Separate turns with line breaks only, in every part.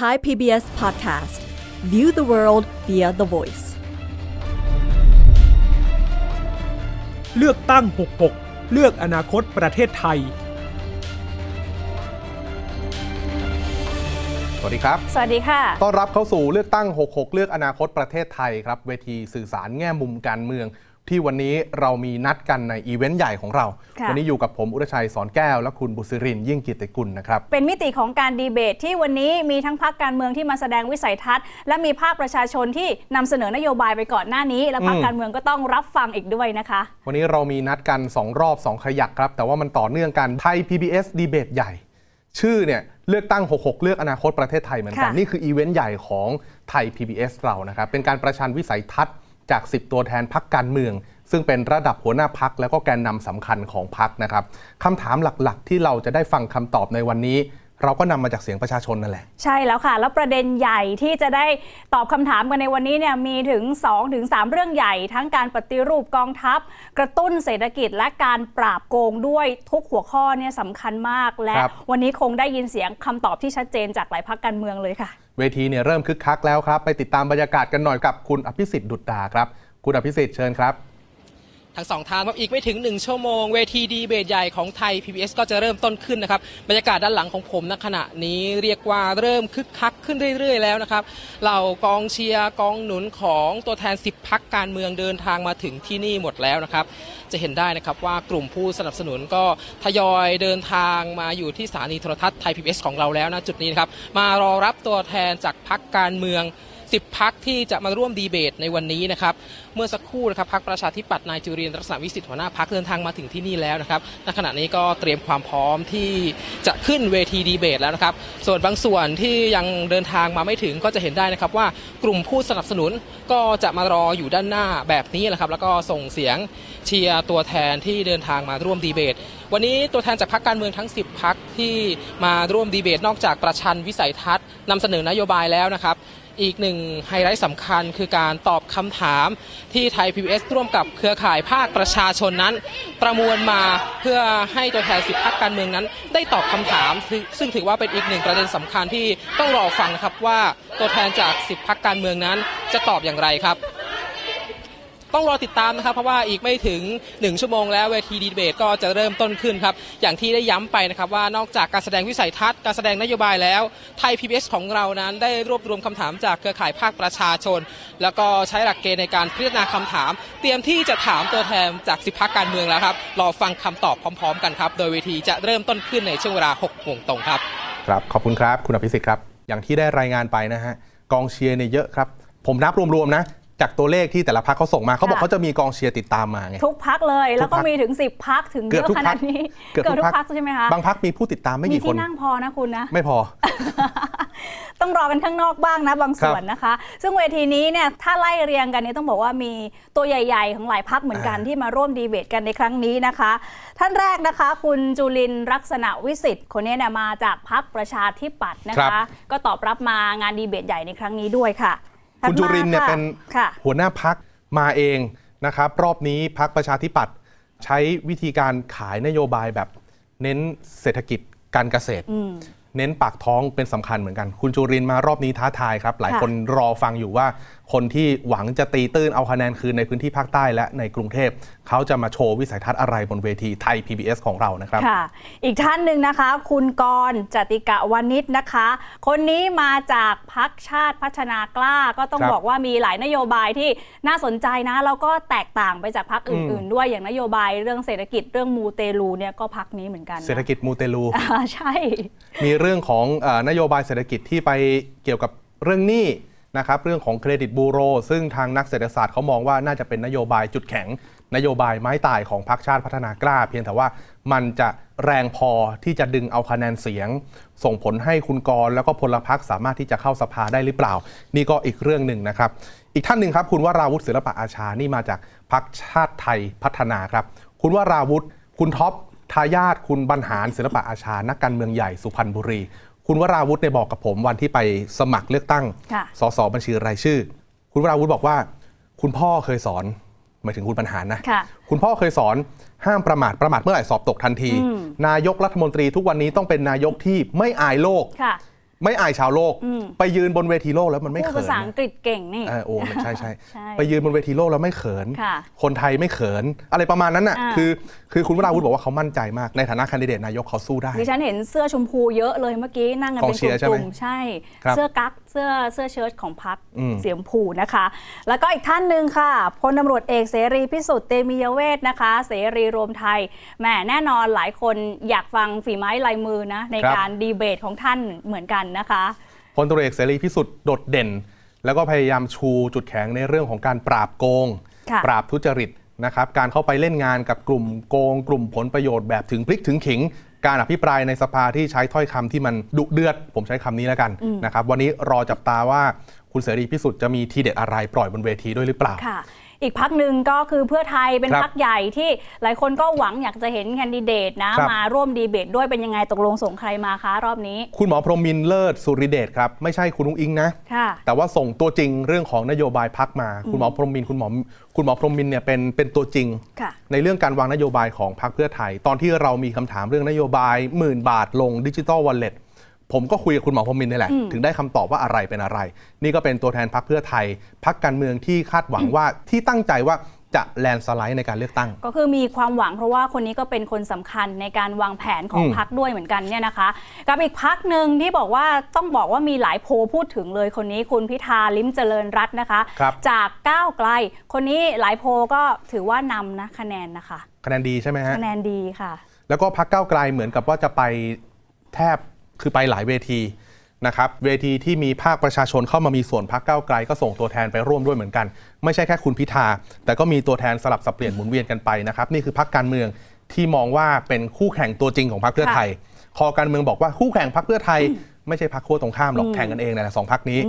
Thai PBS Podcast View the world via the voice
เลือกตั้ง 66 เลือกอนาคตประเทศไทย
สวัสดีครับ
สวัสดีค่ะ
ต้อนรับเข้าสู่เลือกตั้ง 66 เลือกอนาคตประเทศไทยครับ เวทีสื่อสารแง่มุมการเมือง ที่วันนี้เรามีนัดกันในอีเวนต์ใหญ่ของเรา
ค่ะ
วันี้อยู่กับผมอุรชัยสอนแก้ว และคุณบุษรินทร์ยิ่งกิตติกุลนะครับ
เป็นมิติของการดีเบตที่วันนี้มีทั้งพรรคการเมืองที่มาแสดงวิสัยทัศน์ และมีภาคประชาชนที่นำเสนอนโยบายไปก่อนหน้านี้ และพรรค
อืม
การเมืองก็ต้องรับฟังอีกด้วยนะคะ
วันนี้เรามีนัดกัน 2 รอบ 2 ขยักครับ แต่ว่ามันต่อเนื่องกันไทย PBS ดีเบตใหญ่ ชื่อเนี่ยเลือกตั้ง 66 เลือกอนาคตประเทศไทยเหมือนกัน
ค่ะ
นี่คืออีเวนต์ใหญ่ของไทย PBS เรานะครับเป็นการประชันวิสัยทัศน์ จาก 10 ตัวแทนพักการเมือง ซึ่งเป็นระดับหัวหน้าพักแล้วก็แกนนำสำคัญของพักนะครับคำถามหลักๆ ที่เราจะได้ฟังคำตอบในวันนี้เราก็นำมาจากเสียงประชาชนนั่นแหละ
ใช่แล้วค่ะ แล้วประเด็นใหญ่ที่จะได้ตอบคำถามกันในวันนี้เนี่ยมีถึง2-3ถึง3เรื่องใหญ่ ทั้งการปฏิรูปกองทัพ กระตุ้นเศรษฐกิจและการปราบโกงด้วยทุกหัวข้อเนี่ยสำคัญมากและ
ครับ
วันนี้คงได้ยินเสียงคำตอบที่ชัดเจนจากหลายพักการเมืองเลยค่ะ
เวทีเนี่ยเริ่มคึกคักแล้วครับ ไปติดตามบรรยากาศกันหน่อยกับคุณอภิสิทธิ์ดุดดาครับ คุณอภิสิทธิ์เชิญครับ
ทั้งสองทางครับอีกไม่ถึง 1 ชั่วโมง เวทีดีเบตใหญ่ของไทย PBS ก็จะเริ่มต้นขึ้นนะครับบรรยากาศด้านหลังของผมณขณะนี้เรียกว่าเริ่มคึกคักขึ้นเรื่อย ๆ แล้วนะครับเหล่ากองเชียร์กองหนุนของตัวแทน 10พักการเมืองเดินทางมาถึงที่นี่หมดแล้วนะครับ จะเห็นได้นะครับว่ากลุ่มผู้สนับสนุนก็ทยอยเดินทางมาอยู่ที่สถานีโทรทัศน์ไทย PBS ของเราแล้วนะจุดนี้นะครับมารอรับตัวแทนจากพักการเมือง 10 พักที่จะมาร่วมดีเบตในวันนี้นะครับ เมื่อสักครู่นะครับพักประชาธิปัตย์นายจุรินทร์รักษาวิสิทธิ์หัวหน้าพักเดินทางมาถึงที่นี่แล้วนะครับณขณะนี้ก็เตรียมความพร้อมที่จะขึ้นเวทีดีเบตแล้วนะครับ ส่วนบางส่วนที่ยังเดินทางมาไม่ถึงก็จะเห็นได้นะครับว่ากลุ่มผู้สนับสนุนก็จะมารออยู่ด้านหน้าแบบนี้แหละครับ แล้วก็ส่งเสียงเชียร์ตัวแทนที่เดินทางมาร่วมดีเบต วันนี้ตัวแทนจากพรรคการเมืองทั้ง 10พักที่มาร่วมดีเบต นอกจากประชันวิสัยทัศน์นำเสนอนโยบายแล้วนะครับ อีกหนึ่งไฮไลท์สำคัญคือการตอบคำถามที่ไทย PBS ร่วมกับเครือข่ายภาคประชาชนนั้น ประมวลมาเพื่อให้ตัวแทนสิบพักการเมืองนั้น ได้ตอบคำถาม ซึ่งถือว่าเป็นอีกหนึ่งประเด็นสำคัญที่ต้องรอฟังนะครับว่าตัวแทนจากสิบพักการเมืองนั้นจะตอบอย่างไรครับ ต้องรอติดตามนะครับ เพราะว่าอีกไม่ถึง 1 ชั่วโมงแล้วเวทีดีเบตก็จะเริ่มต้นขึ้นครับ อย่างที่ได้ย้ำไปนะครับว่านอกจากการแสดงวิสัยทัศน์การแสดงนโยบายแล้วไทย PBS ของเรานั้นได้รวบรวมคำถามจากเครือข่ายภาคประชาชน แล้วก็ใช้หลักเกณฑ์ในการพิจารณาคำถาม เตรียมที่จะถามตัวแทนจากสิพักการเมืองแล้วครับรอฟังคำตอบพร้อม ๆ กันครับโดยเวทีจะเริ่มต้นขึ้นในช่วงเวลา6โมงตรงครับ
ครับขอบคุณครับคุณอภิสิทธิ์ครับอย่างที่ได้รายงานไปนะฮะกองเชียร์เนี่ยเยอะครับ ผมนับรวมๆนะ จากตัวเลขที่แต่ละพักเขาส่งมาเขาบอก
ค่ะ
เขาจะมีกองเชียร์ติดตามมาไง
ทุกพักเลย แล้วก็
ทุกพรรค
มีถึง 10พักถึง
เกื
เย
อบ
อะ
ทุก
ข
พร
นาร
ค
ดนี้
เกือบ
เกือบ
ทุ
ทุ
ก
ก
พรรค
พักใช่ไหมคะ
บางพักมีผู้ติดตามไม่
มี
กี่คน
ที่นั่งพอนะคุณนะ
ไม่พอ
ต้องรอกันข้างนอกบ้างนะบางส่วนนะคะ ซึ่งเวทีนี้เนี่ยถ้าไล่เรียงกันเนี่ยต้องบอกว่ามีตัวใหญ่ ๆ ของหลายพักเหมือนกัน
อ่า
ที่มาร่วมดีเบตกันในครั้งนี้นะคะ ท่านแรกนะคะ คุณจุลินทร์ลักษณะวิสิทธิ์คนนี้เนี่ยมาจากพักประชาธิปัตย์นะคะ ก็ตอบรับมางานดีเบตใหญ่ในครั้งนี้ด้วยค่ะ
คุณจุรินทร์เนี่ย
ถัดมา
เป็น
ค่ะ
หัวหน้าพักมาเองนะครับ รอบนี้พักประชาธิปัตย์ใช้วิธีการขายนโยบายแบบเน้นเศรษฐกิจการเกษตร
อืม
เน้นปากท้องเป็นสำคัญเหมือนกัน คุณจุรินทร์มารอบนี้ท้าทายครับ หลาย
ค่ะ
คนรอฟังอยู่ว่าคนที่หวังจะตีตื้นเอาคะแนนคืนในพื้นที่ภาคใต้และในกรุงเทพเขาจะมาโชว์วิสัยทัศน์อะไรบนเวทีไทย PBS ของเรานะครับ
ค่ะ อีกท่านหนึ่งนะคะ คุณกรณ์จติกะวณิชนะคะ คนนี้มาจากพรรคชาติพัฒนากล้าก็ต้อง
ครับ
บอกว่ามีหลายนโยบายที่น่าสนใจนะแล้วก็แตกต่างไปจากพรรคอื่น ๆ ด้วยอย่างนโยบายเรื่องเศรษฐกิจเรื่องมูเตลูเนี่ยก็พรรคนี้เหมือนกันนะ
เศรษฐกิจมูเตลู
อ่าใช่
มีเรื่องของเออนโยบายเศรษฐกิจที่ไปเกี่ยวกับเรื่องหนี้ นะครับเรื่องของเครดิตบูโร ซึ่งทางนักเศรษฐศาสตร์เขามองว่าน่าจะเป็นนโยบายจุดแข็ง นโยบายไม้ตายของพรรคชาติพัฒนากล้า เพียงแต่ว่ามันจะแรงพอที่จะดึงเอาคะแนนเสียง ส่งผลให้คุณกรแล้วก็พลพรรคสามารถที่จะเข้าสภาได้หรือเปล่า นี่ก็อีกเรื่องหนึ่งนะครับ อีกท่านหนึ่งครับคุณวราวุฒิศิลปะอาชานี่มาจากพรรคชาติไทยพัฒนาครับ คุณวราวุฒิคุณท็อปทายาทคุณบรรหารศิลปะอาชานักการเมืองใหญ่สุพรรณบุรี คุณวราวุฒิเนี่ยบอกกับผมวันที่ไปสมัครเลือกตั้ง
ค่ะ
สสบัญชีรายชื่อ คุณวราวุฒิบอกว่า คุณพ่อเคยสอนหมายถึงคุณบรรหารนะ
ค่ะ
คุณพ่อเคยสอนห้ามประมาทประมาทเมื่อไหร่สอบตกทันที
อืม
นายกรัฐมนตรีทุกวันนี้ต้องเป็นนายกที่ไม่อายโลก
ค่ะ
ไม่อายชาวโลก
อืม
ไปยืนบนเวทีโลกแล้วมันไม่
พูด
เขิ
ภานษาอังกฤษเก่งนี่
เออโอ้ใช่ใช่
ใช่
ไปยืนบนเวทีโลกแล้วไม่เขิน
ค่ะ
คนไทยไม่เขิน อะไรประมาณนั้นน่ะ
อ่า
คือ คือคุณวราวุฒิบอกว่าเขามั่นใจมากในฐานะแคนดิเดตนายกเขาสู้ได้
ดิฉันเห็นเสื้อชมพูเยอะเลยเมื่อกี้นั่งกัน
กอง
เป็น
เชียร์ใช่
ก
ไหม
ลุ่มๆใช่
ครับ
เสื้อกั๊ก เสื้อเสื้อเชิ้ตของพัก
อืม
เสียมผูนะคะ แล้วก็อีกท่านหนึ่งค่ะพลตำรวจเอกเสรีพิสุทธิ์เตมียเวทนะคะ เสรีรวมไทยแหมแน่นอนหลายคนอยากฟังฝีไม้ลายมือนะในการดีเบตของท่านเหมือนกันนะคะ
พลตำรวจเอกเสรีพิสุทธิ์โดดเด่น แล้วก็พยายามชูจุดแข็งในเรื่องของการปราบโกง
ค่ะ
ปราบทุจริตนะครับการเข้าไปเล่นงานกับกลุ่มโกง กลุ่มผลประโยชน์แบบถึงพลิกถึงขิง การอภิปรายในสภาที่ใช้ถ้อยคำที่มันดุเดือด ผมใช้คำนี้แล้วกันนะครับ วันนี้รอจับตาว่าคุณเสรีพิสุทธิ์จะมีทีเด็ดอะไรปล่อยบนเวทีด้วยหรือเปล่า
ค่ะ อีกพักหนึ่งก็คือเพื่อไทยเป็น
ครับ
พักใหญ่ที่หลายคนก็หวังอยากจะเห็นแคนดิเดตนะ
ครับ
มาร่วมดีเบตด้วยเป็นยังไงตกลงส่งใครมาคะรอบนี้
คุณหมอพรหมินทร์เลิศสุริเดชครับ ไม่ใช่คุณนุ้งอิงนะ
ค่ะ
แต่ว่าส่งตัวจริงเรื่องของนโยบายพักมา คุณหมอพรหมินทร์คุณหมอคุณหมอพรหมินทร์เนี่ยเป็นเป็นตัวจริง
ค่ะ
ในเรื่องการวางนโยบายของพรรคเพื่อไทย ตอนที่เรามีคำถามเรื่องนโยบายหมื่นบาทลงดิจิ t a ลวอลเล็ต ผมก็คุยกับคุณหมอพรหมินทร์นี่แหละ ถึงได้คำตอบว่าอะไรเป็นอะไร นี่ก็เป็นตัวแทนพรรคเพื่อไทยพรรคการเมืองที่คาดหวังว่าที่ตั้งใจว่าจะแลนด์สไลด์ในการเลือกตั้ง
ก็คือมีความหวังเพราะว่าคนนี้ก็เป็นคนสำคัญในการวางแผนของ
อืม
พักด้วยเหมือนกันเนี่ยนะคะ กับอีกพักหนึ่งที่บอกว่าต้องบอกว่ามีหลายโพลพูดถึงเลยคนนี้คุณพิธาลิ้มเจริญรัตน์นะคะ
ครับ
จากก้าวไกล คนนี้หลายโพลก็ถือว่านำนะคะแนนนะคะ
คะแนนดีใช่ไหมฮะ
คะแนนดีค่ะ
แล้วก็พักเก้าวไกลเหมือนกับว่าจะไปแทบ คือไปหลายเวทีนะครับเวทีที่มีภาคประชาชนเข้ามามีส่วนพักเก้าวไกล ก็ส่งตัวแทนไปร่วมด้วยเหมือนกัน ไม่ใช่แค่คุณพิธา แต่ก็มีตัวแทนสลับสับเปลี่ยนหมุนเวียนกันไปนะครับนี่คือพักการเมืองที่มองว่าเป็นคู่แข่งตัวจริงของพรรคเพื่อไทย คอการเมืองบอกว่าคู่แข่งพรรคเพื่อไทย ไม่ใช่พรรคขั้วตรงข้ามหรอกแข่งกันเองนะสองพรรคนี้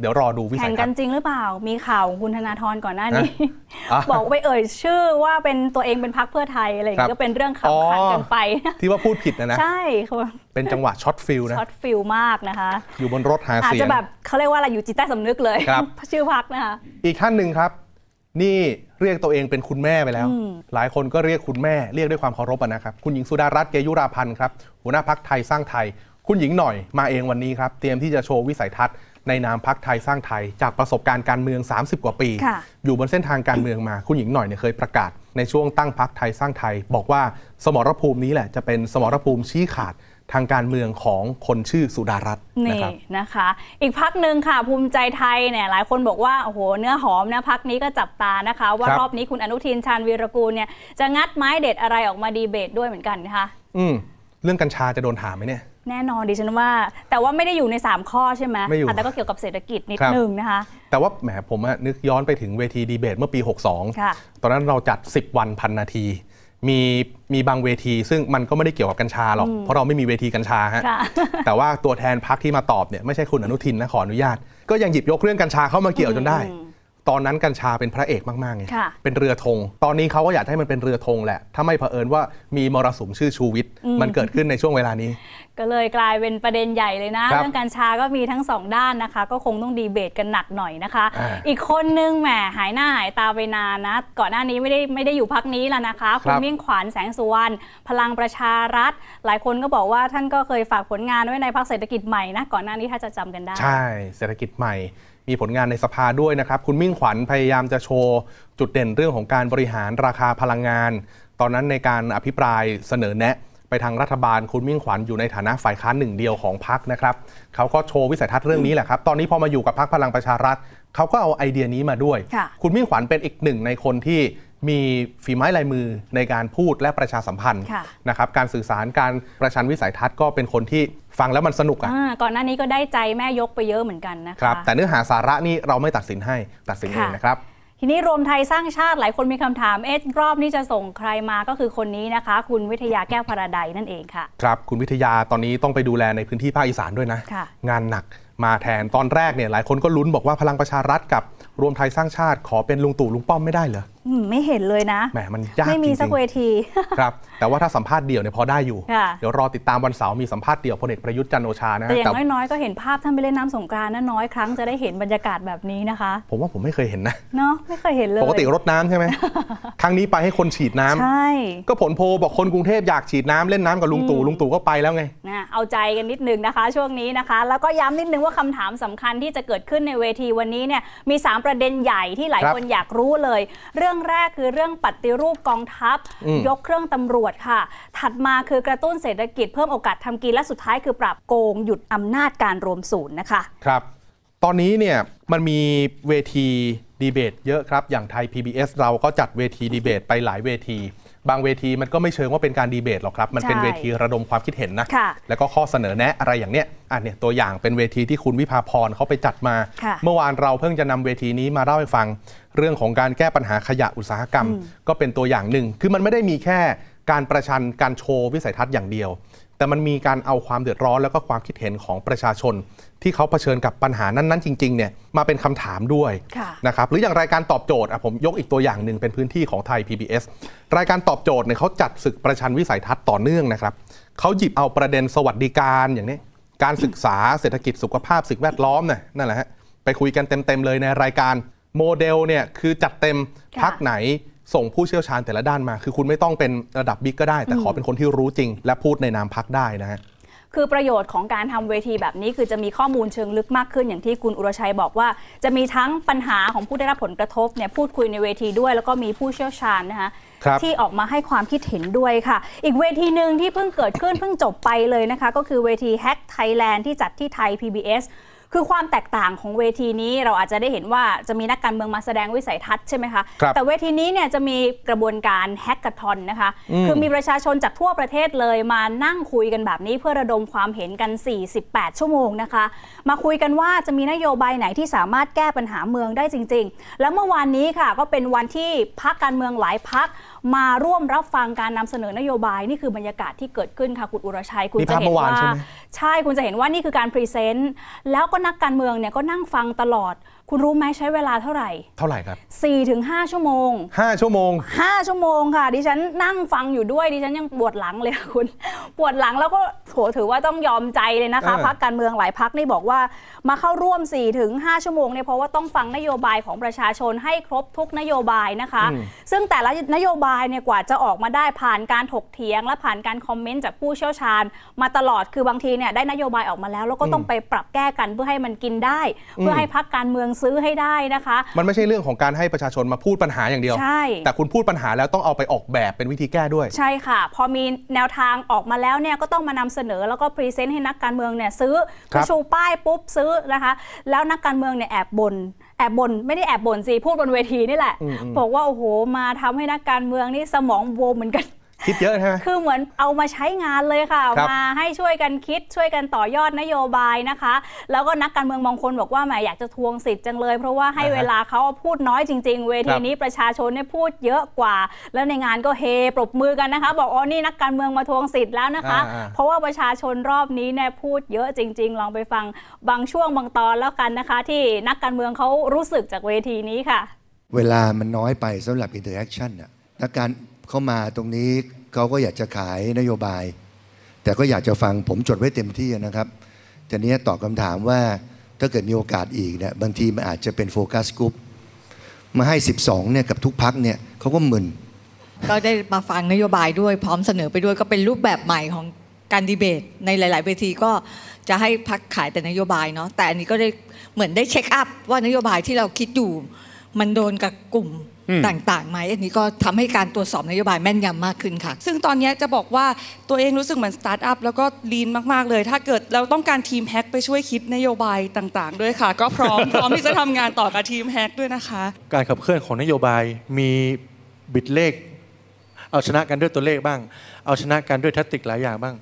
เดี๋ยวรอดูวิสั
แข่
ย
ง
ทั
กั
ศ
น
น์
จริงหรือเปล่า มีข่าวของคุณธนาธรก่อนหน้านี้
อะ
บอกไปเอ่ยชื่อว่าเป็นตัวเองเป็นพรรคเพื่อไทยอะไรอย่าง
ครั
เงี้ย
บ
ก็เป็นเรื่องขำขันกันไป
ที่ว่าพูดผิดนะนะ
ใช่ค่ะ
เป็นจังหวะ shot feel นะ
shot feel มากนะคะ
อยู่บนรถหาเสียงอา
จจะแบบเขาเรียกว่าอะไรอยู่จิตใต้สำนึกเลย
ครับ
ชื่อพรรคนะคะ
อีกท่านหนึ่งครับ นี่เรียกตัวเองเป็นคุณแม่ไปแล้วหลายคนก็เรียกคุณแม่เรียกด้วยความเคารพอะนะครับ คุณหญิงสุดารัตน์เกยุราพันธุ์ครับหัวหน้าพรรคไทยสร้างไทย คุณหญิงหน่อยมาเองวันนี้ครับ เตรียมที่จะโชว์วิสัยทัศน์ ในนามพักไทยสร้างไทย จากประสบการณ์การเมือง 30 กว่าปี
ค่ะ
อยู่บนเส้นทางการเมืองมา คุณหญิงหน่อยเนี่ยเคยประกาศ ในช่วงตั้งพักไทยสร้างไทย บอกว่าสมรภูมินี้แหละจะเป็นสมรภูมิชี้ขาดทางการเมืองของคนชื่อสุดารัตน์นะ
นี่
ครับ
นะคะ อีกพักหนึ่งค่ะภูมิใจไทยเนี่ยหลายคนบอกว่าโอ้โหเนื้อหอมนะพักนี้ก็จับตานะคะ ว่า
ครับ
รอบนี้คุณอนุทินชาญวีรกูลเนี่ยจะงัดไม้เด็ดอะไรออกมาดีเบตด้วยเหมือนกันนะคะ
อืมเรื่องกัญชาจะโดนถามไหมเนี่ย
แน่นอนดิฉันว่า แต่ว่าไม่ได้อยู่ใน 3 ข้อใช่ไหม
ไม่อยู่
อะแต่ก็เกี่ยวกับเศรษฐกิจนิด
ครับ
นึงนะคะ
แต่ว่าแหมผมอะนึกย้อนไปถึงเวทีดีเบตเมื่อปี 62
ค่ะ
ตอนนั้นเราจัด 10 วันพันนาที มีมีบางเวที ซึ่งมันก็ไม่ได้เกี่ยวกับกัญชาหรอก เพราะเราไม่มีเวทีกัญชาฮะ
ค่ะ
แต่ว่าตัวแทนพักที่มาตอบเนี่ยไม่ใช่คุณอนุทินนะขออนุญาต ก็ยังหยิบยกเรื่องกัญชาเข้ามาเกี่ยวจนได้ ตอนนั้นกัญชาเป็นพระเอกมากๆไง
ค่ะ
เป็นเรือธงตอนนี้เขาก็อยากให้มันเป็นเรือธงแหละ ถ้าไม่เผอิญว่ามีมรสุมชื่อชูวิทย์มันเกิดขึ้นในช่วงเวลานี้
ก็เลยกลายเป็นประเด็นใหญ่เลยนะ
ครับ
เรื่องการชาก็มีทั้งสองด้านนะคะ ก็คงต้องดีเบตกันหนักหน่อยนะคะ
อ่า
อีกคนนึงแหมหายหน้าหายตาไปนานนะ ก่อนหน้านี้ไม่ได้ไม่ได้อยู่พักนี้แล้วนะคะ คุณ
ครับ
มิ่งขวัญแสงสุวรรณพลังประชารัฐ หลายคนก็บอกว่าท่านก็เคยฝากผลงานไว้ในพักเศรษฐกิจใหม่นะ ก่อนหน้านี้ถ้าจะจำกันได้
ใช่เศรษฐกิจใหม่มีผลงานในสภาด้วยนะครับ คุณมิ่งขวัญพยายามจะโชว์จุดเด่นเรื่องของการบริหารราคาพลังงาน ตอนนั้นในการอภิปรายเสนอแนะ ไปทางรัฐบาลคุณมิ่งขวัญอยู่ในฐานะฝ่ายค้านหนึ่งเดียวของพรรคนะครับเขาก็โชว์วิสัยทัศน์เรื่องนี้แหละครับ ตอนนี้พอมาอยู่กับพรรคพลังประชารัฐเขาก็เอาไอเดียนี้มาด้วย
ค่ะ
คุณมิ่งขวัญเป็นอีกหนึ่งในคนที่มีฝีไม้ลายมือในการพูดและประชาสัมพันธ์
ค่ะ
นะครับการสื่อสารการประชันวิสัยทัศน์ก็เป็นคนที่ฟังแล้วมันสนุกอะ
อ่าก่อนหน้านี้ก็ได้ใจแม่ยกไปเยอะเหมือนกันนะคะ
ครับแต่เนื้อหาสาระนี่เราไม่ตัดสินให้ตัดสินเอง
ค่ะ
นะครับ
ทีนี้รวมไทยสร้างชาติหลายคนมีคำถามเอ๊ะรอบนี้จะส่งใครมาก็คือคนนี้นะคะ คุณวิทยาแก้วพราไดนั่นเองค่ะ
ครับคุณวิทยาตอนนี้ต้องไปดูแลในพื้นที่ภาคอีสานด้วยนะ
ค่ะ
งานหนักมาแทนตอนแรกเนี่ยหลายคนก็ลุ้นบอกว่าพลังประชารัฐกับรวมไทยสร้างชาติขอเป็นลุงตู่ลุงป้อมไม่ได้เหรอ
อืม ไม่เห็นเลยนะ
แหมมันยาก
ไม่มี
จริงๆ
สักเวที
ครับแต่ว่าถ้าสัมภาษณ์เดี่ยวเนี่ยพอได้อยู่
ค่ะ
เดี๋ยวรอติดตามวันเสาร์มีสัมภาษณ์เดี่ยวพลเอกประยุทธ์จันทร์โอชานะฮะ
แต่อย่าง
แต่
น้อยๆก็เห็นภาพท่านไปเล่นน้ำสงกรานต์นะน้อยครั้งจะได้เห็นบรรยากาศแบบนี้นะคะ
ผมว่าผมไม่เคยเห็นนะ
เนาะไม่เคยเห็นเลย
ปกติรดน้ำใช่ไหมครั้งนี้ไปให้คนฉีดน้ำ
ใช่
ก็ผลโพลบอกคนกรุงเทพอยากฉีดน้ำเล่นน้ำกับลุงตู่ลุงตู่ก็ไปแล้วไง
นะเอาใจกันนิดนึงนะคะ ช่วงนี้นะคะ แล้วก็ย้ำนิดนึงว่าคำถามสำคัญที่จะเกิดขึ้นในเวทีวันนี้เนี่ยมี 3 ประเด็นใหญ่ที่หลาย
ครับ
คนอยากรู้เลย เรื่องแรกคือเรื่องปฏิรูปกองทัพ
อืม
ยกเครื่องตำรวจค่ะ ถัดมาคือกระตุ้นเศรษฐกิจเพิ่มโอกาสทำกินและสุดท้ายคือปราบโกงหยุดอำนาจการรวมศูนย์นะคะ
ครับ ตอนนี้เนี่ยมันมีเวทีดีเบตเยอะครับ อย่างไทย PBS เราก็จัดเวทีดีเบตไปหลายเวที บางเวทีมันก็ไม่เชิงว่าเป็นการดีเบตหรอกครับ มันเป็น
ใช่
เวทีระดมความคิดเห็นนะ
ค่ะ
แล้วก็ข้อเสนอแนะอะไรอย่างเนี้ยอะเนี่ยตัวอย่างเป็นเวทีที่คุณวิภาพรเขาไปจัดมา
ค่ะ
เมื่อวานเราเพิ่งจะนำเวทีนี้มาเล่าให้ฟัง เรื่องของการแก้ปัญหาขยะอุตสาหกรรม ก็เป็นตัวอย่างหนึ่ง คือมันไม่ได้มีแค่การประชันการโชว์วิสัยทัศน์อย่างเดียว แต่มันมีการเอาความเดือดร้อนแล้วก็ความคิดเห็นของประชาชน ที่เขาเผชิญกับปัญหานั้น ๆ จริงๆเนี่ยมาเป็นคำถามด้วย
ค่ะ
นะครับหรืออย่างรายการตอบโจทย์อะผมยกอีกตัวอย่างหนึ่งเป็นพื้นที่ของไทย PBS รายการตอบโจทย์เนี่ยเขาจัดศึกประชันวิสัยทัศน์ต่อเนื่องนะครับเขาหยิบเอาประเด็นสวัสดิการอย่างนี้การศึกษาเศรษฐกิจสุขภาพสิ่งแวดล้อมน่ะนั่นแหละฮะไปคุยกันเต็มๆเลยในรายการ โมเดลเนี่ยคือจัดเต็ม
ค่ะ
พักไหนส่งผู้เชี่ยวชาญแต่ละด้านมา คือคุณไม่ต้องเป็นระดับบิ๊กก็ได้ แต่ขอเป็นคนที่รู้จริง และพูดในนามพักได้นะฮะ
คือประโยชน์ของการทำเวทีแบบนี้ คือจะมีข้อมูลเชิงลึกมากขึ้น อย่างที่คุณอุรชัยบอกว่า จะมีทั้งปัญหาของผู้ได้รับผลกระทบเนี่ยพูดคุยในเวทีด้วย แล้วก็มีผู้เชี่ยวชาญนะคะ
ครับ
ที่ออกมาให้ความคิดเห็นด้วยค่ะ อีกเวทีหนึ่งที่เพิ่งเกิดขึ้นเพิ่งจบไปเลยนะคะ ก็คือเวที Hack Thailand ที่จัดที่ไทย PBS คือความแตกต่างของเวทีนี้เราอาจจะได้เห็นว่าจะมีนักการเมืองมาแสดงวิสัยทัศน์ใช่ไหมคะ
ครับ
แต่เวทีนี้เนี่ยจะมีกระบวนการแฮกก a ทอนนะคะ คือมีประชาชนจากทั่วประเทศเลยมานั่งคุยกันแบบนี้เพื่อระดมความเห็นกัน 48 ชั่วโมงนะคะ มาคุยกันว่าจะมีนโยบายไหนที่สามารถแก้ปัญหาเมืองได้จริง ๆ แล้วเมื่อวานนี้ค่ะก็เป็นวันที่พรรคการเมืองหลายพรรค มาร่วมรับฟังการนำเสนอนโยบายนี่คือบรรยากาศที่เกิดขึ้นค่ะคุณอุรชัยคุณ
นี่
จะ
ภาพ
เห็น
เมื่อวาน
ว่า
ใช่ไหม
ใช่คุณจะเห็นว่านี่คือการ present แล้วก็นักการเมืองเนี่ยก็นั่งฟังตลอด คุณรู้ไหมใช้เวลาเท่าไหร่
เท่าไหร่ครับ
4-5ชั่วโมง
5 ชั่วโมง
5 ชั่วโมงค่ะ ดิฉันนั่งฟังอยู่ด้วยดิฉันยังปวดหลังเลยค่ะคุณ ปวดหลังแล้วก็โถถือว่าต้องยอมใจเลยนะคะ
เออ
พรรคการเมืองหลายพรรคนี่บอกว่ามาเข้าร่วม4ถึง5ชั่วโมงเนี่ยเพราะว่าต้องฟังนโยบายของประชาชนให้ครบทุกนโยบายนะคะ ซึ่งแต่ละนโยบายเนี่ยกว่าจะออกมาได้ผ่านการถกเถียง และผ่านการ comment จากผู้เชี่ยวชาญ มาตลอดคือบางทีเนี่ยได้นโยบายออกมาแล้ว แล้วก็ต้องไปปรับแก้กันเพื่อให้มันกินได้ เพื่อให้พรรคการเมืองซื้อให้ได้นะคะ
มันไม่ใช่เรื่องของการให้ประชาชนมาพูดปัญหาอย่างเดียว
ใช่
แต่คุณพูดปัญหาแล้วต้องเอาไปออกแบบเป็นวิธีแก้ด้วย
ใช่ค่ะ พอมีแนวทางออกมาแล้วเนี่ยก็ต้องมานำเสนอแล้วก็ present ให้นักการเมืองเนี่ยซื้อ
ครับ
ชูป้ายปุ๊บซื้อนะคะ แล้วนักการเมืองเนี่ยแอบบนแอบบนไม่ได้แอบบนสิพูดบนเวทีนี่แหละบอกว่าโอ้โหมาทำให้นักการเมืองนี่สมองบวมเหมือนกัน
คิดเยอะใช่ไหม
คือเหมือนเอามาใช้งานเลยค่ะ
ครับ
มาให้ช่วยกันคิดช่วยกันต่อยอดนโยบายนะคะ แล้วก็นักการเมืองบางคนบอกว่าแหมอยากจะทวงสิทธิ์จังเลย เพราะว่าให้
อ่าฮะ
เวลาเขาพูดน้อยจริง ๆ เวที
ครับ
นี้ประชาชนเนี่ยพูดเยอะกว่า แล้วในงานก็เฮปรบมือกันนะคะ บอกอ๋อนี่นักการเมืองมาทวงสิทธิ์แล้วนะคะ
อ่าๆ
เพราะว่าประชาชนรอบนี้เนี่ยพูดเยอะจริง ๆ ลองไปฟังบางช่วงบางตอนแล้วกันนะคะ ที่นักการเมืองเขารู้สึกจากเวทีนี้ค่ะ
เวลามันน้อยไปสำหรับ interaction น่ะนักการ เข้ามาตรงนี้เขาก็อยากจะขายนโยบาย แต่ก็อยากจะฟังผมจดไว้เต็มที่นะครับทีนี้ตอบคำถามว่าถ้าเกิดมีโอกาสอีกเนี่ยบางทีมันอาจจะเป็น focus group มาให้ 12เนี่ยกับทุกพรรคเนี่ยเขาก็มึน
ก็ได้มาฟังนโยบายด้วยพร้อมเสนอไปด้วยก็เป็นรูปแบบใหม่ของการดีเบต ในหลาย ๆ เวทีก็จะให้พรรคขายแต่นโยบายเนาะแต่อันนี้ก็ได้เหมือนได้ check up ว่านโยบายที่เราคิดอยู่ มันโดนกับกลุ่ม ต่างๆไหมอันนี้ก็ทำให้การตรวจสอบนโยบายแม่นยำมากขึ้นค่ะ
ซึ่งตอนเนี้ยจะบอกว่าตัวเองรู้สึกเหมือนสตาร์ทอัพแล้วก็ lean มากๆเลย ถ้าเกิดเราต้องการทีม hack ไปช่วยคิดนโยบายต่างๆ ด้วยค่ะ ก็พร้อมพร้อมที่จะทำงานต่อกับทีม hack ด้วยนะคะ
การขับเคลื่อนของนโยบายมีบิดเลข เอาชนะกันด้วยตัวเลขบ้าง เอาชนะกันด้วยแทคติกหลายอย่างบ้าง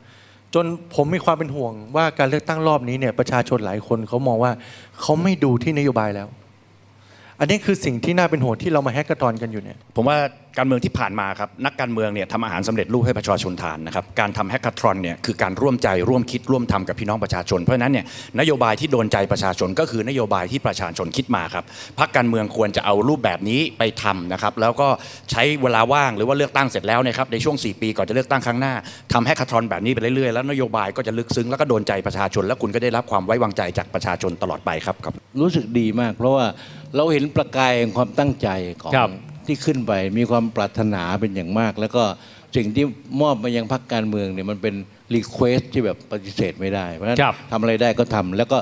จนผมมีความเป็นห่วงว่าการเลือกตั้งรอบนี้เนี่ยประชาชนหลายคนเขามองว่าเขาไม่ดูที่นโยบายแล้ว อันนี้คือสิ่งที่น่าเป็นห่วงที่เรามาแฮกกระตอนกันอยู่เนี่ย
ผมว่า การเมืองที่ผ่านมาครับนักการเมืองเนี่ยทำอาหารสำเร็จรูปให้ประชาชนทานนะครับการทำแฮกเกอร์ทรอนเนี่ยคือการร่วมใจร่วมคิดร่วมทำกับพี่น้องประชาชน เพราะฉะนั้นเนี่ยนโยบายที่โดนใจประชาชนก็คือนโยบายที่ประชาชนคิดมาครับพรรคการเมืองควรจะเอารูปแบบนี้ไปทำนะครับแล้วก็ใช้เวลาว่างหรือว่าเลือกตั้งเสร็จแล้วนะครับในช่วง 4 ปีก่อนจะเลือกตั้งครั้งหน้าทำ hacka thon แบบนี้ไปเรื่อยๆแล้วนโยบายก็จะลึกซึ้งแล้วก็โดนใจประชาชน และคุณก็ได้รับความไว้วางใจจากประชาชนตลอดไปครับครับ
รู้สึกดีมาก เพราะว่าเราเห็นประกายแห่งความตั้งใจของ
ครับ
ที่ขึ้นไปมีความปรารถนาเป็นอย่างมาก แล้วก็สิ่งที่มอบมายังพรรคการเมืองเนี่ยมันเป็น request ที่แบบปฏิเสธไม่ได้ เพราะฉะนั้น
ครับ
ทำอะไรได้ก็ทำแล้วก็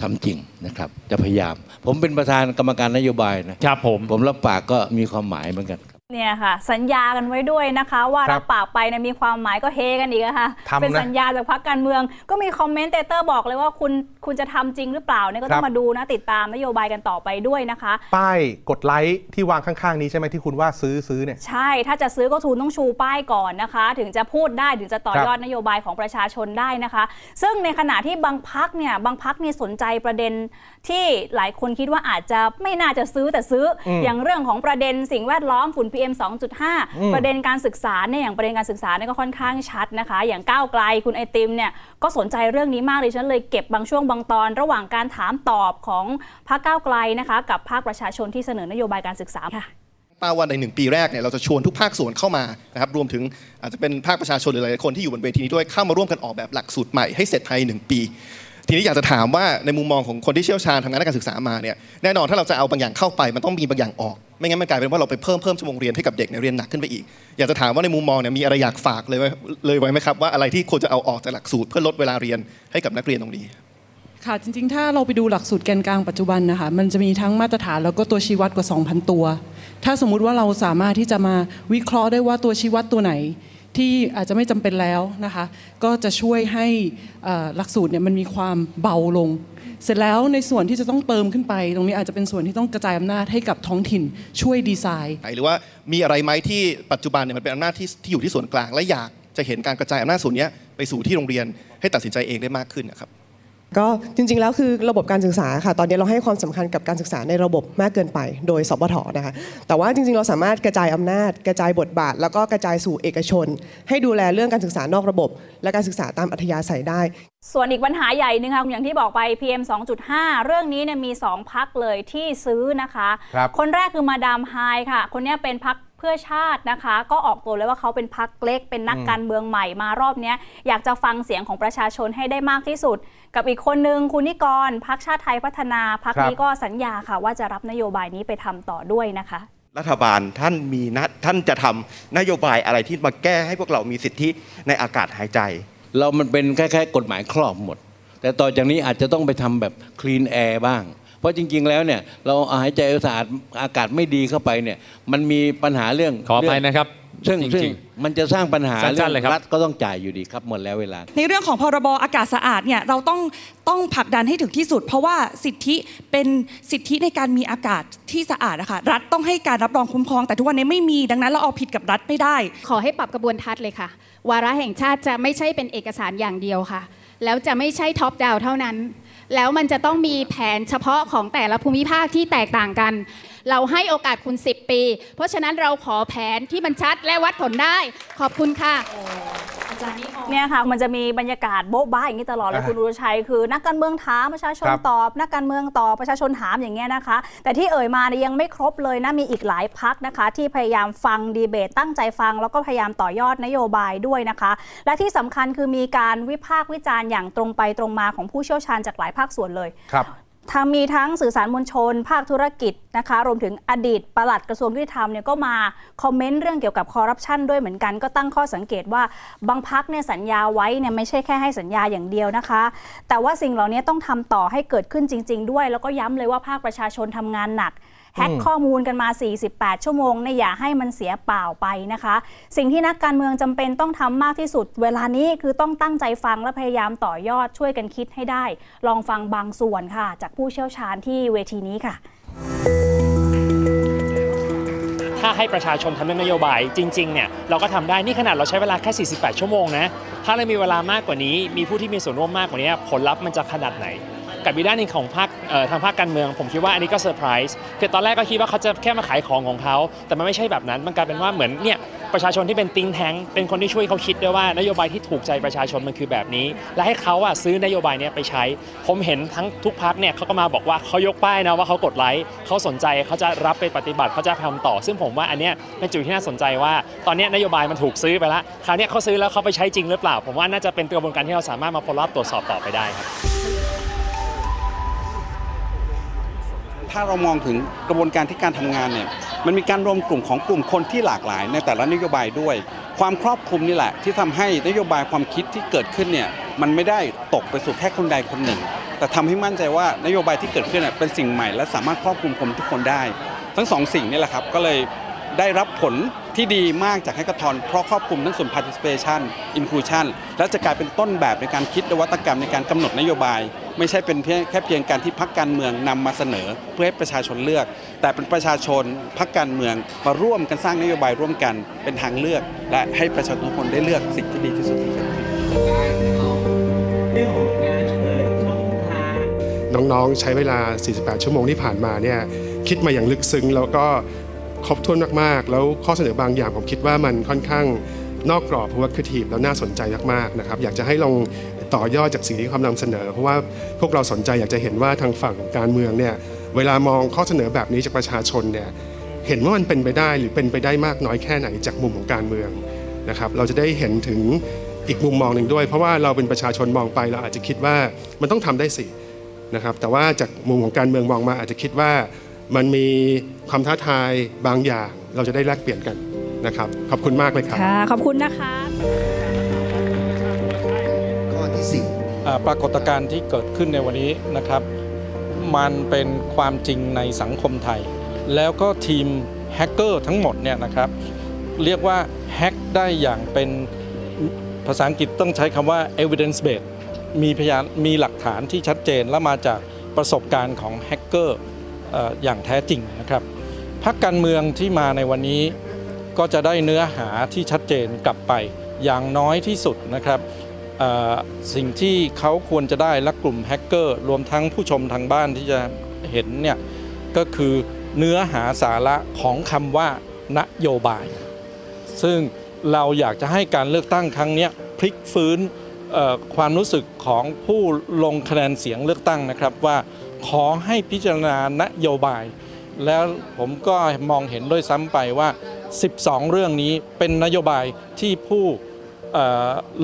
ทำจริงนะครับ จะพยายาม ผมเป็นประธานกรรมการนโยบายนะครับ
ผม
ผมรับปากก็มีความหมายเหมือนกัน
เนี่ยค่ะ สัญญากันไว้ด้วยนะคะ ว่า
ครั
รั
บบ
ปากไปเนี่ยมีความหมายก็เฮกันอีกอะค่ะ
ทำนะ
เป็นสัญญาจากพรรคการเมือง ก็มีคอมเมนเตเตอร์บอกเลยว่าคุณคุณจะทำจริงหรือเปล่าเนี่ยก็ต้อ
ครั
ง
บ
มาดูนะติดตามนโยบายกันต่อไปด้วยนะคะ
ป้ายกดไลค์ที่วางข้างๆนี้ใช่ไหมที่คุณว่าซื้อซื้อเนี่ย
ใช่ถ้าจะซื้อก็ทูนต้องชูป้ายก่อนนะคะ ถึงจะพูดได้ถึงจะต่อยอดนโยบายของประชาชนได้นะคะ ซึ่งในขณะที่บางพักเนี่ยบางพักเนี่ยสนใจประเด็น ที่หลายคนคิดว่าอาจจะไม่น่าจะซื้อแต่ซื้ออ
ม
อย่างเรื่องของประเด็นสิ่งแวดล้อมฝุ่น PM 2.5
อืม
ประเด็นการศึกษาเนี่ยอย่างประเด็นการศึกษาเนี่ยก็ค่อนข้างชัดนะคะ อย่างก้าวไกลคุณไอติมเนี่ยก็สนใจเรื่องนี้มากเลยฉันเลยเก็บบางช่วงบางตอน ระหว่างการถามตอบของพรรคก้าวไกลนะคะกับภาคประชาชนที่เสนอนโยบายการศึกษาค่ะ
ป้าว่าในหนึ่งปีแรกเนี่ยเราจะชวนทุกภาคส่วนเข้ามานะครับรวมถึงอาจจะเป็นภาคประชาชนหรือหลายๆคนที่อยู่บนเวทีนี้ด้วยเข้ามาร่วมกันออกแบบหลักสูตรใหม่ให้เสร็จภายในหนึ่งปี ทีนี้อยากจะถามว่าในมุมมองของคนที่เชี่ยวชาญทำงานด้านการศึกษามาเนี่ยแน่นอนถ้าเราจะเอาบางอย่างเข้าไปมันต้องมีบางอย่างออก ไม่งั้นมันกลายเป็นว่าเราไปเพิ่มเพิ่มชั่วโมงเรียนให้กับเด็กในเรียนหนักขึ้นไปอีก อยากจะถามว่าในมุมมองเนี่ยมีอะไรอยากฝากเลยไหมเลยไว้ไหมครับว่าอะไรที่ควรจะเอาออกจากหลักสูตร เพื่อลดเวลาเรียนให้กับนักเรียนตรงนี้
ค่ะจริงๆ ถ้าเราไปดูหลักสูตรแกนกลางปัจจุบันนะคะมันจะมีทั้งมาตรฐานแล้วก็ตัวชี้วัดกว่า 2,000 ตัว ถ้าสมมุติว่าเราสามารถที่จะมาวิเคราะห์ได้ว่าตัวชี้วัดตัวไหน ที่อาจจะไม่จำเป็นแล้วนะคะ ก็จะช่วยให้หลักสูตรเนี่ยมันมีความเบาลง เสร็จแล้วในส่วนที่จะต้องเติมขึ้นไป ตรงนี้อาจจะเป็นส่วนที่ต้องกระจายอำนาจให้กับท้องถิ่นช่วยดีไซน์
หรือว่ามีอะไรไหมที่ปัจจุบันเนี่ยมันเป็นอำนาจที่ที่อยู่ที่ส่วนกลางและอยากจะเห็นการกระจายอำนาจส่วนนี้ไปสู่ที่โรงเรียนให้ตัดสินใจเองได้มากขึ้นนะครับ
ก็จริงๆ แล้วคือระบบการศึกษาค่ะ ตอนนี้เราให้ความสำคัญกับการศึกษาในระบบมากเกินไป โดยสปทนะคะแต่ว่าจริงๆ เราสามารถกระจายอำนาจ กระจายบทบาท แล้วก็กระจายสู่เอกชน ให้ดูแลเรื่องการศึกษานอกระบบ และการศึกษาตามอัธยาศัยได้
ส่วนอีกปัญหาใหญ่หนึ่งค่ะอย่างที่บอกไป PM 2.5 เรื่องนี้เนี่ยมี 2 พักเลยที่ซื้อนะคะ
ครับ
คนแรกคือมาดามไฮค่ะ คนเนี้ยเป็นพักเพื่อชาตินะคะ ก็ออกตัวเลยว่าเขาเป็นพักเล็ก เป็นนัก
อืม
การเมืองใหม่มารอบเนี้ยอยากจะฟังเสียงของประชาชนให้ได้มากที่สุด กับอีกคนนึงคุณนิกรพักชาติไทยพัฒนาพักนี้ก็สัญญาค่ะ ว่าจะรับนโยบายนี้ไปทำต่อด้วยนะคะ
รัฐบาลท่านมีนะท่านจะทำนโยบายอะไรที่มาแก้ให้พวกเรามีสิทธิในอากาศหายใจ
เรามันเป็นคล้ายๆ กฎหมายครอบหมด แต่ต่อจากนี้อาจจะต้องไปทำแบบคลีนแอร์บ้าง เพราะจริง ๆ แล้วเนี่ยเราหายใจสะอาดอากาศไม่ดีเข้าไปเนี่ยมันมีปัญหาเรื่อง
ขออภัยนะครับ
ซึ่ง
จริงๆ
ซึ่งมันจะสร้างปัญหา
สั้นๆ
เรื่อง
เลยครับ
รัฐก็ต้องจ่ายอยู่ดีครับหมดแล้วเวลา
ในเรื่องของพรบอากาศสะอาดเนี่ยเราต้องต้องผลักดันให้ถึงที่สุด เพราะว่าสิทธิเป็นสิทธิในการมีอากาศที่สะอาดนะคะรัฐต้องให้การรับรองคุ้มครอง แต่ทุกวันนี้ไม่มีดังนั้นเราเอาผิดกับรัฐไม่ได้
ขอให้ปรับกระบวนทัศน์เลยค่ะ วาระแห่งชาติจะไม่ใช่เป็นเอกสารอย่างเดียวค่ะ แล้วจะไม่ใช่ท็อปดาวเท่านั้น แล้วมันจะต้องมีแผนเฉพาะของแต่ละภูมิภาคที่แตกต่างกัน เราให้โอกาสคุณ 10 ปี เพราะฉะนั้นเราขอแผนที่มันชัดและวัดผลได้ ขอบคุณค่ะ
เนี่ยค่ะ มันจะมีบรรยากาศโบ๊ะบ้าอย่างนี้ตลอดเลย
อ่า
คุณอุรชัยคือ นักการเมืองถามประชาชน
ครับ
ตอบ นักการเมืองตอบประชาชนถามอย่างเงี้ยนะคะ แต่ที่เอ่ยมาเนี่ยยังไม่ครบเลยนะมีอีกหลายพักนะคะ ที่พยายามฟังดีเบตตั้งใจฟัง แล้วก็พยายามต่อยอดนโยบายด้วยนะคะ และที่สำคัญคือมีการวิพากษ์วิจารณ์อย่างตรงไปตรงมาของผู้เชี่ยวชาญจากหลายภาคส่วนเลย
ครับ
ทางมีทั้งสื่อสารมวลชน ภาคธุรกิจนะคะ รวมถึงอดีตปลัดกระทรวงยุติธรรมเนี่ยก็มาคอมเมนต์เรื่องเกี่ยวกับคอร์รัปชันด้วยเหมือนกันก็ตั้งข้อสังเกตว่าบางพักเนี่ยสัญญาไว้เนี่ยไม่ใช่แค่ให้สัญญาอย่างเดียวนะคะ แต่ว่าสิ่งเหล่านี้ต้องทำต่อให้เกิดขึ้นจริง ๆ ด้วย แล้วก็ย้ำเลยว่าภาคประชาชนทำงานหนัก แฮ็ก
อืม
ข้อมูลกันมา 48 ชั่วโมงเนี่ยอย่าให้มันเสียเปล่าไปนะคะ สิ่งที่นักการเมืองจำเป็นต้องทำมากที่สุด เวลานี้คือต้องตั้งใจฟังและพยายามต่อยอดช่วยกันคิดให้ได้ ลองฟังบางส่วนค่ะ จากผู้เชี่ยวชาญที่เวทีนี้ค่ะ
ถ้าให้ประชาชนทำเรื่องนโยบายจริงๆเนี่ยเราก็ทำได้นี่ขนาดเราใช้เวลาแค่ 48 ชั่วโมงนะ ถ้าเรามีเวลามากกว่านี้ มีผู้ที่มีส่วนร่วมมากกว่านี้ ผลลัพธ์มันจะขนาดไหน กับอีกด้านหนึ่งของภาคเอ่อทางภาคการเมือง ผมคิดว่าอันนี้ก็เซอร์ไพรส์คือตอนแรกก็คิดว่าเขาจะแค่มาขายของของเขาแต่มันไม่ใช่แบบนั้นมันกลายเป็นว่าเหมือนเนี่ยประชาชนที่เป็น think tank เป็นคนที่ช่วยเขาคิดด้วยว่านโยบายที่ถูกใจประชาชนมันคือแบบนี้ และให้เขาอะซื้อนโยบายเนี้ยไปใช้ ผมเห็นทั้งทุกพรรคเนี่ยเขาก็มาบอกว่าเขายกป้ายนะว่าเขากดไลค์เขาสนใจเขาจะรับไปปฏิบัติเขาจะทำต่อ ซึ่งผมว่าอันเนี้ยเป็นจุดที่น่าสนใจว่า ตอนเนี้ยนโยบายมันถูกซื้อไปแล้วคราวเนี้ยเขาซื้อแล้วเขาไปใช้จริงหรือเปล่า ผมว่าน่าจะเป็นกระบวนการที่เราสามารถมา follow up ตรวจสอบต่อไปได้ครับ
ถ้าเรามองถึงกระบวนการที่การทำงานเนี่ยมันมีการรวมกลุ่มของกลุ่มคนที่หลากหลายในแต่ละนโยบายด้วย ความครอบคลุมนี่แหละ ที่ทำให้นโยบายความคิดที่เกิดขึ้นเนี่ยมันไม่ได้ตกไปสู่แค่คนใดคนหนึ่ง แต่ทำให้มั่นใจว่านโยบายที่เกิดขึ้นเนี่เป็นสิ่งใหม่ และสามารถครอบคลุมคนทุกคนได้ ทั้งสองสิ่งนี่แหละครับก็เลยได้รับผลที่ดีมากจากแฮกเกอร์ทอนเพราะครอบคลุมทั้งส่วน participation inclusion และจะกลายเป็นต้นแบบในการคิดนวัตกรรมในการกำหนดนโยบาย ไม่ใช่เป็นแค่เพียงการที่พักการเมืองนำมาเสนอ เพื่อให้ประชาชนเลือก แต่เป็นประชาชนพักการเมืองมาร่วมกันสร้างนโยบายร่วมกันเป็นทางเลือก และให้ประชาชนทุกคนได้เลือกสิ่งที่ดีที่สุดที่เกิดขึ้น
น้องๆใช้เวลา 48 ชั่วโมงที่ผ่านมาเนี่ยคิดมาอย่างลึกซึ้งแล้วก็ครบถ้วนมากๆ แล้วข้อเสนอบางอย่างผมคิดว่ามันค่อนข้างนอกกรอบเพราะว่าคือทีฟแล้วน่าสนใจมากๆนะครับอยากจะให้ลอง ต่อยอดจากสิ่งที่เขานำเสนอ เพราะว่าพวกเราสนใจอยากจะเห็นว่าทางฝั่งการเมืองเนี่ยเวลามองข้อเสนอแบบนี้จากประชาชนเนี่ยเห็นว่ามันเป็นไปได้หรือเป็นไปได้มากน้อยแค่ไหนจากมุมของการเมืองนะครับเราจะได้เห็นถึงอีกมุมมองหนึ่งด้วย เพราะว่าเราเป็นประชาชนมองไปเราอาจจะคิดว่ามันต้องทำได้สินะครับแต่ว่าจากมุมของการเมืองมองมาอาจจะคิดว่ามันมีความท้าทายบางอย่าง เราจะได้แลกเปลี่ยนกันนะครับขอบคุณมากเลยครับ
ค่ะขอบคุณนะคะ
ปรากฏการณ์ที่เกิดขึ้นในวันนี้นะครับ มันเป็นความจริงในสังคมไทย แล้วก็ทีมแฮกเกอร์ทั้งหมดเนี่ยนะครับ เรียกว่าแฮกได้อย่างเป็นภาษาอังกฤษต้องใช้คำว่า evidence based มีพยานมีหลักฐานที่ชัดเจนและมาจากประสบการณ์ของแฮกเกอร์อย่างแท้จริงนะครับพรรคการเมืองที่มาในวันนี้ก็จะได้เนื้อหาที่ชัดเจนกลับไปอย่างน้อยที่สุดนะครับ สิ่งที่เขาควรจะได้และกลุ่มแฮกเกอร์รวมทั้งผู้ชมทางบ้านที่จะเห็นเนี่ยก็คือเนื้อหาสาระของคำว่านโยบาย ซึ่งเราอยากจะให้การเลือกตั้งครั้งนี้พลิกฟื้นความรู้สึกของผู้ลงคะแนนเสียงเลือกตั้งนะครับว่าขอให้พิจารณานโยบาย แล้วผมก็มองเห็นด้วยซ้ำไปว่า 12 เรื่องนี้เป็นนโยบายที่ผู้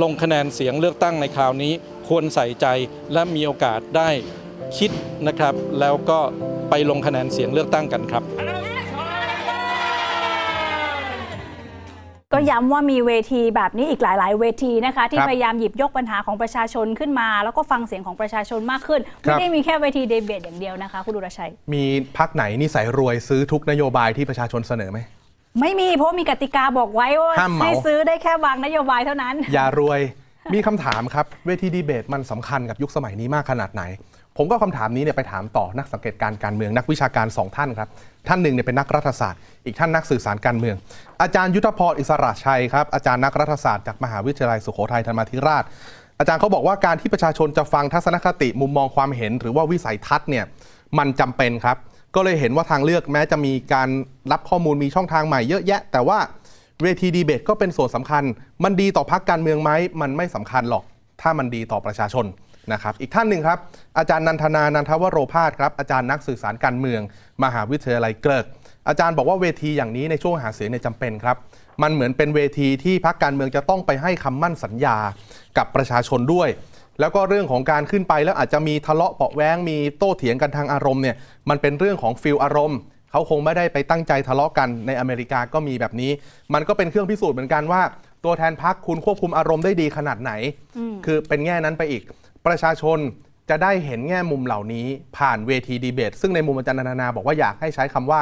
ลงคะแนนเสียงเลือกตั้งในคราวนี้ ควรใส่ใจและมีโอกาสได้คิดนะครับ แล้วก็ไปลงคะแนนเสียงเลือกตั้งกันครับ
ก็ย้ำว่ามีเวทีแบบนี้อีกหลาย ๆ เวทีนะคะ ที่
ครับ
พยายามหยิบยกปัญหาของประชาชนขึ้นมา แล้วก็ฟังเสียงของประชาชนมากขึ้น
ครั
ไม่
บ
ได้มีแค่เวทีเดเบตอย่างเดียวนะคะ คุณดุรชัย
มีพักไหนนิสัยรวยซื้อทุกนโยบายที่ประชาชนเสนอไหม
ไม่มีเพราะมีกติกาบอกไว้ว่า
ห้ามเหมา
ให้ซื้อได้แค่บางนโยบายเท่านั้น
อย่ารวย มีคำถามครับ เวทีดีเบตมันสำคัญกับยุคสมัยนี้มากขนาดไหน ผมก็คำถามนี้เนี่ยไปถามต่อนักสังเกตการณ์การเมืองนักวิชาการสองท่านครับ ท่านหนึ่งเนี่ยเป็นนักรัฐศาสตร์ อีกท่านนักสื่อสารการเมือง อาจารย์ยุทธพรอิสระชัยครับ อาจารย์นักรัฐศาสตร์จากมหาวิทยาลัยสุโขทัยธรรมาธิราช อาจารย์เขาบอกว่าการที่ประชาชนจะฟังทัศนคติมุมมองความเห็น หรือว่าวิสัยทัศน์เนี่ยมันจำเป็นครับ ก็เลยเห็นว่าทางเลือกแม้จะมีการรับข้อมูลมีช่องทางใหม่เยอะแยะ แต่ว่าเวทีดีเบตก็เป็นส่วนสำคัญ มันดีต่อพักการเมืองไหมมันไม่สำคัญหรอก ถ้ามันดีต่อประชาชนนะครับอีกท่านหนึ่งครับ อาจารย์นันทนา นันทวโรพาสครับอาจารย์นักสื่อสารการเมือง มหาวิทยาลัยเกริกอาจารย์บอกว่าเวทีอย่างนี้ในช่วงหาเสียงเนี่ยจำเป็นครับ มันเหมือนเป็นเวทีที่พักการเมืองจะต้องไปให้คำมั่นสัญญากับประชาชนด้วย แล้วก็เรื่องของการขึ้นไปแล้วอาจจะมีทะเลาะเปาะแว้งมีโต้เถียงกันทางอารมณ์เนี่ยมันเป็นเรื่องของฟิลอารมณ์เขาคงไม่ได้ไปตั้งใจทะเลาะกันในอเมริกาก็มีแบบนี้ มันก็เป็นเครื่องพิสูจน์เหมือนกันว่า ตัวแทนพักคุณควบคุมอารมณ์ได้ดีขนาดไหน
อืม
คือเป็นแง่นั้นไปอีก ประชาชนจะได้เห็นแง่มุมเหล่านี้ผ่านเวทีดีเบต ซึ่งในมุมอาจารย์นันทนาบอกว่าอยากให้ใช้คำว่า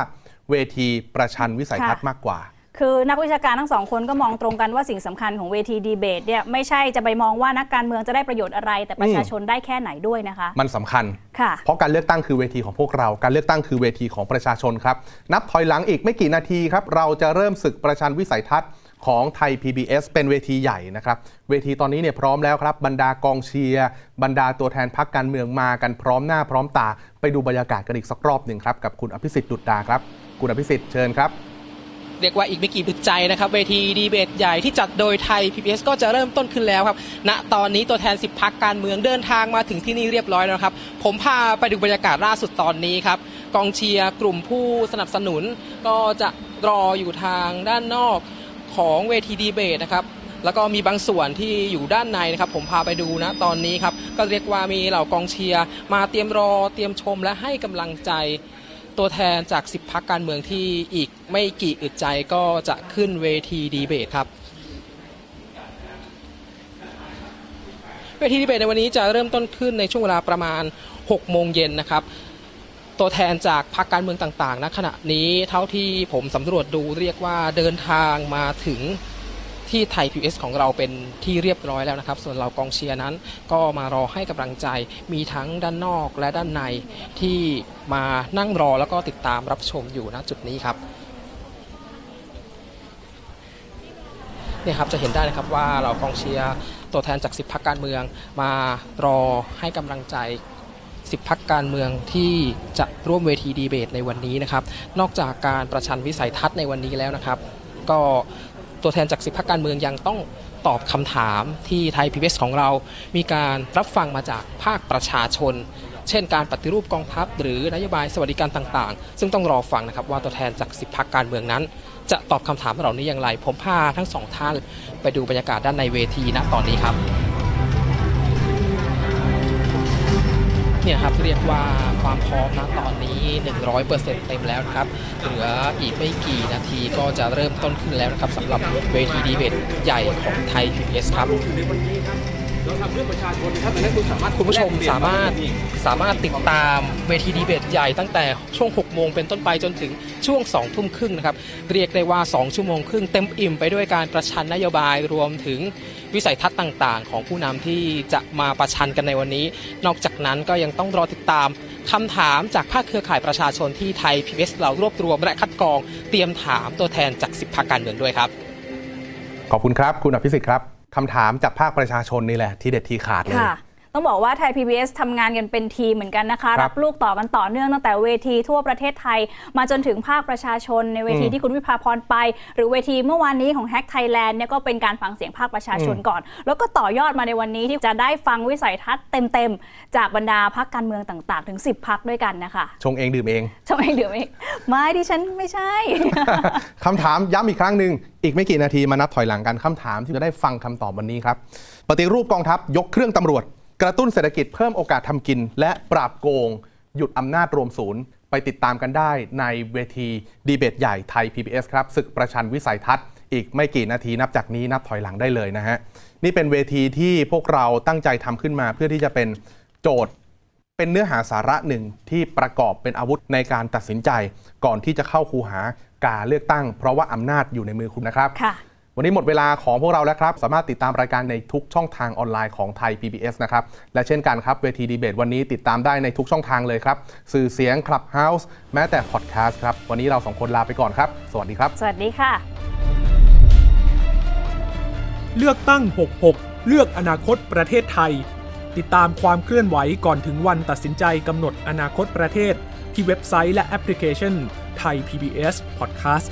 เวทีประชันวิสัยทัศน์มากกว่า
คือนักวิชาการทั้งสองคนก็มองตรงกันว่าสิ่งสำคัญของเวทีดีเบตเนี่ยไม่ใช่จะไปมองว่านักการเมืองจะได้ประโยชน์อะไร แต่ประชาชนได้แค่ไหนด้วยนะคะ
มันสำคัญ
ค่ะ
เพราะการเลือกตั้งคือเวทีของพวกเรา การเลือกตั้งคือเวทีของประชาชนครับ นับถอยหลังอีกไม่กี่นาทีครับ เราจะเริ่มศึกประชันวิสัยทัศน์ของไทย PBS เป็นเวทีใหญ่นะครับ เวทีตอนนี้เนี่ยพร้อมแล้วครับ บรรดากองเชียร์ บรรดาตัวแทนพักการเมืองมากันพร้อมหน้าพร้อมตา ไปดูบรรยากาศกันอีกสักรอบหนึ่งครับ กับคุณอภิสิทธิ์ดุดดาครับ คุณอภิสิทธิ์เชิญครับ
เรียกว่าอีกไม่กี่บึดใจนะครับเวทีดีเบตใหญ่ที่จัดโดยไทย PBS ก็จะเริ่มต้นขึ้นแล้วครับณตอนนี้ตัวแทน 10พักการเมืองเดินทางมาถึงที่นี่เรียบร้อยแล้วครับ ผมพาไปดูบรรยากาศล่าสุดตอนนี้ครับกองเชียร์กลุ่มผู้สนับสนุน ก็จะรออยู่ทางด้านนอกของเวทีดีเบตนะครับแล้วก็มีบางส่วนที่อยู่ด้านในนะครับ ผมพาไปดูนะตอนนี้ครับ ก็เรียกว่ามีเหล่ากองเชียร์มาเตรียมรอเตรียมชมและให้กำลังใจ ตัวแทนจาก 10พักการเมืองที่อีกไม่กี่อึดใจก็จะขึ้นเวทีดีเบตครับเวทีดีเบตในวันนี้จะเริ่มต้นขึ้นในช่วงเวลาประมาณ 6 โมงเย็นนะครับ ตัวแทนจากพรรคการเมืองต่างๆณขณะนี้เท่าที่ผมสำรวจดูเรียกว่าเดินทางมาถึง ที่ไทย PBS ของเราเป็นที่เรียบร้อยแล้วนะครับ ส่วนเรากองเชียร์นั้น ก็มารอให้กำลังใจมีทั้งด้านนอกและด้านในที่มานั่งรอแล้วก็ติดตามรับชมอยู่ณจุดนี้ครับนี่ครับจะเห็นได้นะครับว่าเรากองเชียร์ตัวแทนจาก 10พักการเมือง มารอให้กำลังใจ 10พักการเมืองที่จะร่วมเวทีดีเบตในวันนี้นะครับ นอกจากการประชันวิสัยทัศน์ในวันนี้แล้วนะครับ ก็ ตัวแทนจากสิบพักการเมืองยังต้องตอบคำถามที่ไทยพีบีของเรา มีการรับฟังมาจากภาคประชาชน เช่นการปฏิรูปกองทัพ หรือนโยบายสวัสดิการต่างๆ ซึ่งต้องรอฟังนะครับว่าตัวแทนจากสิบพักการเมืองนั้น จะตอบคำถามเหล่านี้อย่างไร ผมพาทั้งสองท่าน ไปดูบรรยากาศด้านในเวทีณตอนนี้ครับ เนี่ยครับเรียกว่าความพร้อมนะตอนนี้ 100%เต็มแล้วนะครับ เหลืออีกไม่กี่นาทีก็จะเริ่มต้นขึ้นแล้วนะครับสำหรับเวทีดีเบตใหญ่ของไทย PBS ครับ
เราทำเรื่องประชาชนครับดังนั้นคุณสามารถ
คุณผู้ชมสามารถสามารถติดตามเวทีดีเบตใหญ่ตั้งแต่ช่วง 6 โมงเป็นต้นไปจนถึงช่วง 2 ทุ่มครึ่งนะครับ เรียกได้ว่า 2 ชั่วโมงครึ่งเต็มอิ่มไปด้วยการประชันนโยบายรวมถึงวิสัยทัศน์ต่าง ๆ ของผู้นำที่จะมาประชันกันในวันนี้ นอกจากนั้นก็ยังต้องรอติดตามคำถามจากภาคเครือข่ายประชาชนที่ไทย PBS เรารวบรวมและคัดกรอง เตรียมถามตัวแทนจาก10พรรคการเมืองด้วยครับ
ขอบคุณครับ คุณอภิสิทธิ์ครับ คำถามจากภาคประชาชนนี่แหละ ที่เด็ดที่ขาดเลย
ค่ะ ต้องบอกว่าไทย PBS ทำงานกันเป็นทีมเหมือนกันนะคะ
ครับ
รับลูกต่อกันต่อเนื่องตั้งแต่เวทีทั่วประเทศไทย มาจนถึงภาคประชาชนในเวที
อืม
ที่คุณวิภาพรไป หรือเวทีเมื่อวานนี้ของแฮกไทยแลนด์เนี่ยก็เป็นการฟังเสียงภาคประชาชน
อืม
ก่อน แล้วก็ต่อยอดมาในวันนี้ที่จะได้ฟังวิสัยทัศน์เต็มๆ จากบรรดาพักการเมืองต่างๆ ถึง 10พักด้วยกันนะคะ
ชงเองดื่มเอง
ทำไมเดี๋ยวไม่ไม่ดิฉันไม่ใช่
คำถามย้ำอีกครั้งหนึ่งอีกไม่กี่นาทีมานับถอยหลังกันคำถามที่จะได้ฟังคำตอบวันนี้ครับปฏิรูปกองทัพยกเครื่องตำรวจ กระตุ้นเศรษฐกิจเพิ่มโอกาสทำกิน และปราบโกง หยุดอำนาจรวมศูนย์ ไปติดตามกันได้ในเวทีดีเบตใหญ่ไทย PBS ครับศึกประชันวิสัยทัศน์ อีกไม่กี่นาทีนับจากนี้นับถอยหลังได้เลยนะฮะ นี่เป็นเวทีที่พวกเราตั้งใจทำขึ้นมาเพื่อที่จะเป็นโจทย์ เป็นเนื้อหาสาระหนึ่งที่ประกอบเป็นอาวุธในการตัดสินใจ ก่อนที่จะเข้าคูหาการเลือกตั้ง เพราะว่าอำนาจอยู่ในมือคุณนะครับ
ค่ะ
วันนี้หมดเวลาของพวกเราแล้วครับ สามารถติดตามรายการในทุกช่องทางออนไลน์ของไทย PBS นะครับ และเช่นกันครับ เวทีดีเบตวันนี้ติดตามได้ในทุกช่องทางเลยครับ สื่อเสียง Clubhouse แม้แต่พอดแคสต์ครับ วันนี้เราสองคนลาไปก่อนครับ สวัสดีครับ
สวัสดีค่ะ
เลือกตั้ง 66 เลือกอนาคตประเทศไทย ติดตามความเคลื่อนไหวก่อนถึงวันตัดสินใจกำหนดอนาคตประเทศ ที่เว็บไซต์และแอปพลิเคชันไทย PBS Podcast